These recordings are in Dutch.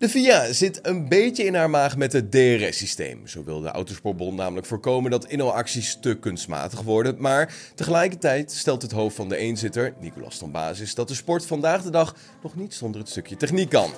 De FIA zit een beetje in haar maag met het DRS-systeem. Zo wil de Autosportbond namelijk voorkomen dat inhaalacties te kunstmatig worden. Maar tegelijkertijd stelt het hoofd van de eenzitter, Nicolas Tombasis, dat de sport vandaag de dag nog niet zonder het stukje techniek kan.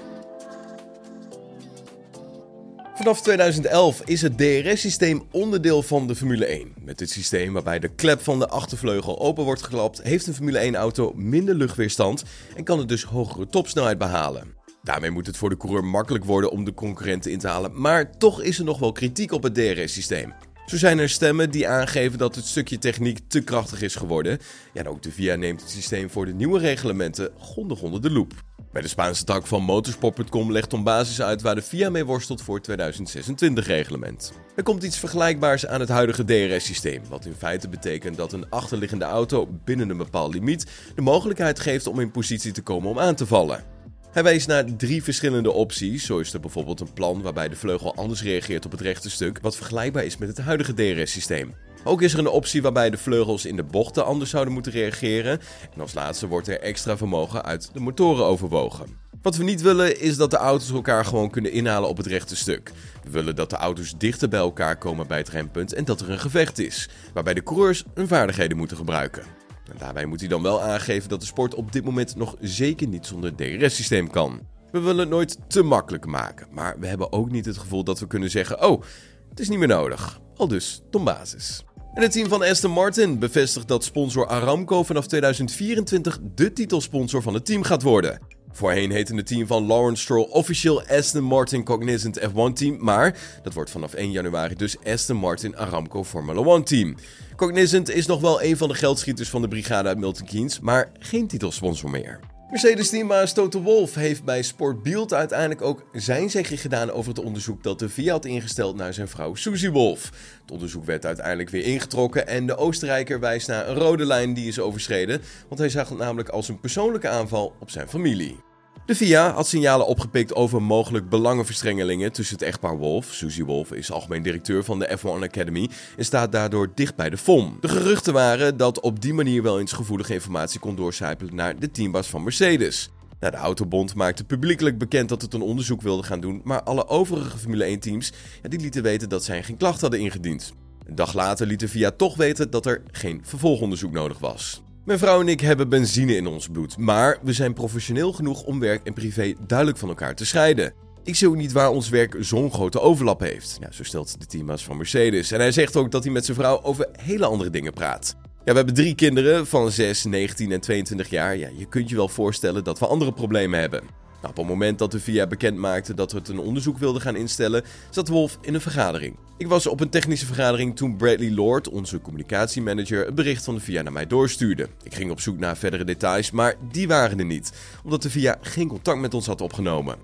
Vanaf 2011 is het DRS-systeem onderdeel van de Formule 1. Met dit systeem waarbij de klep van de achtervleugel open wordt geklapt, heeft een Formule 1-auto minder luchtweerstand en kan het dus hogere topsnelheid behalen. Daarmee moet het voor de coureur makkelijk worden om de concurrenten in te halen, maar toch is er nog wel kritiek op het DRS-systeem. Zo zijn er stemmen die aangeven dat het stukje techniek te krachtig is geworden. Ja, en ook de VIA neemt het systeem voor de nieuwe reglementen grondig onder de loep. Bij de Spaanse tak van motorsport.com legt Tom Basis uit waar de FIA mee worstelt voor het 2026-reglement. Er komt iets vergelijkbaars aan het huidige DRS-systeem, wat in feite betekent dat een achterliggende auto binnen een bepaald limiet de mogelijkheid geeft om in positie te komen om aan te vallen. Hij wijst naar drie verschillende opties. Zo is er bijvoorbeeld een plan waarbij de vleugel anders reageert op het rechte stuk, wat vergelijkbaar is met het huidige DRS-systeem. Ook is er een optie waarbij de vleugels in de bochten anders zouden moeten reageren. En als laatste wordt er extra vermogen uit de motoren overwogen. Wat we niet willen is dat de auto's elkaar gewoon kunnen inhalen op het rechte stuk. We willen dat de auto's dichter bij elkaar komen bij het rempunt en dat er een gevecht is, waarbij de coureurs hun vaardigheden moeten gebruiken. En daarbij moet hij dan wel aangeven dat de sport op dit moment nog zeker niet zonder DRS-systeem kan. We willen het nooit te makkelijk maken, maar we hebben ook niet het gevoel dat we kunnen zeggen: oh, het is niet meer nodig. Al dus Tom Basis. En het team van Aston Martin bevestigt dat sponsor Aramco vanaf 2024 de titelsponsor van het team gaat worden. Voorheen heette het team van Lawrence Stroll officieel Aston Martin Cognizant F1 Team, maar dat wordt vanaf 1 januari dus Aston Martin Aramco Formula 1 Team. Cognizant is nog wel een van de geldschieters van de brigade uit Milton Keynes, maar geen titelsponsor meer. Mercedes-teambaas Toto Wolff heeft bij Sport Bild uiteindelijk ook zijn zegje gedaan over het onderzoek dat de VIA had ingesteld naar zijn vrouw Susie Wolff. Het onderzoek werd uiteindelijk weer ingetrokken en de Oostenrijker wijst naar een rode lijn die is overschreden, want hij zag het namelijk als een persoonlijke aanval op zijn familie. De VIA had signalen opgepikt over mogelijk belangenverstrengelingen tussen het echtpaar Wolf. Susie Wolf is algemeen directeur van de F1 Academy en staat daardoor dicht bij de FOM. De geruchten waren dat op die manier wel eens gevoelige informatie kon doorcijpelen naar de teambaas van Mercedes. Nou, de Autobond maakte publiekelijk bekend dat het een onderzoek wilde gaan doen, maar alle overige Formule 1-teams ja, die lieten weten dat zij geen klacht hadden ingediend. Een dag later liet de VIA toch weten dat er geen vervolgonderzoek nodig was. Mijn vrouw en ik hebben benzine in ons bloed, maar we zijn professioneel genoeg om werk en privé duidelijk van elkaar te scheiden. Ik zie ook niet waar ons werk zo'n grote overlap heeft. Ja, zo stelt de teambaas van Mercedes. En hij zegt ook dat hij met zijn vrouw over hele andere dingen praat. Ja, we hebben drie kinderen van 6, 19 en 22 jaar. Ja, je kunt je wel voorstellen dat we andere problemen hebben. Nou, op het moment dat de VIA bekend maakte dat we het een onderzoek wilden gaan instellen, zat Wolf in een vergadering. Ik was op een technische vergadering toen Bradley Lord, onze communicatiemanager, het bericht van de VIA naar mij doorstuurde. Ik ging op zoek naar verdere details, maar die waren er niet, omdat de VIA geen contact met ons had opgenomen.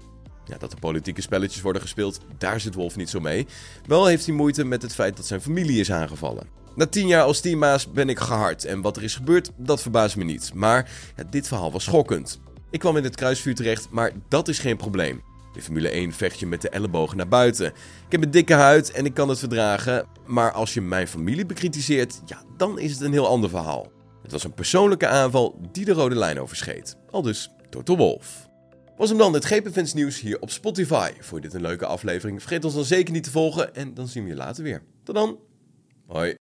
Ja, dat er politieke spelletjes worden gespeeld, daar zit Wolf niet zo mee. Wel heeft hij moeite met het feit dat zijn familie is aangevallen. Na tien jaar als teammaas ben ik gehard en wat er is gebeurd, dat verbaast me niet. Maar dit verhaal was schokkend. Ik kwam in het kruisvuur terecht, maar dat is geen probleem. In Formule 1 vecht je met de ellebogen naar buiten. Ik heb een dikke huid en ik kan het verdragen, maar als je mijn familie bekritiseert, ja, dan is het een heel ander verhaal. Het was een persoonlijke aanval die de rode lijn overschreed. Al dus Toto Wolf. Was hem dan het GPFans nieuws hier op Spotify. Vond je dit een leuke aflevering? Vergeet ons dan zeker niet te volgen en dan zien we je later weer. Tot dan. Hoi.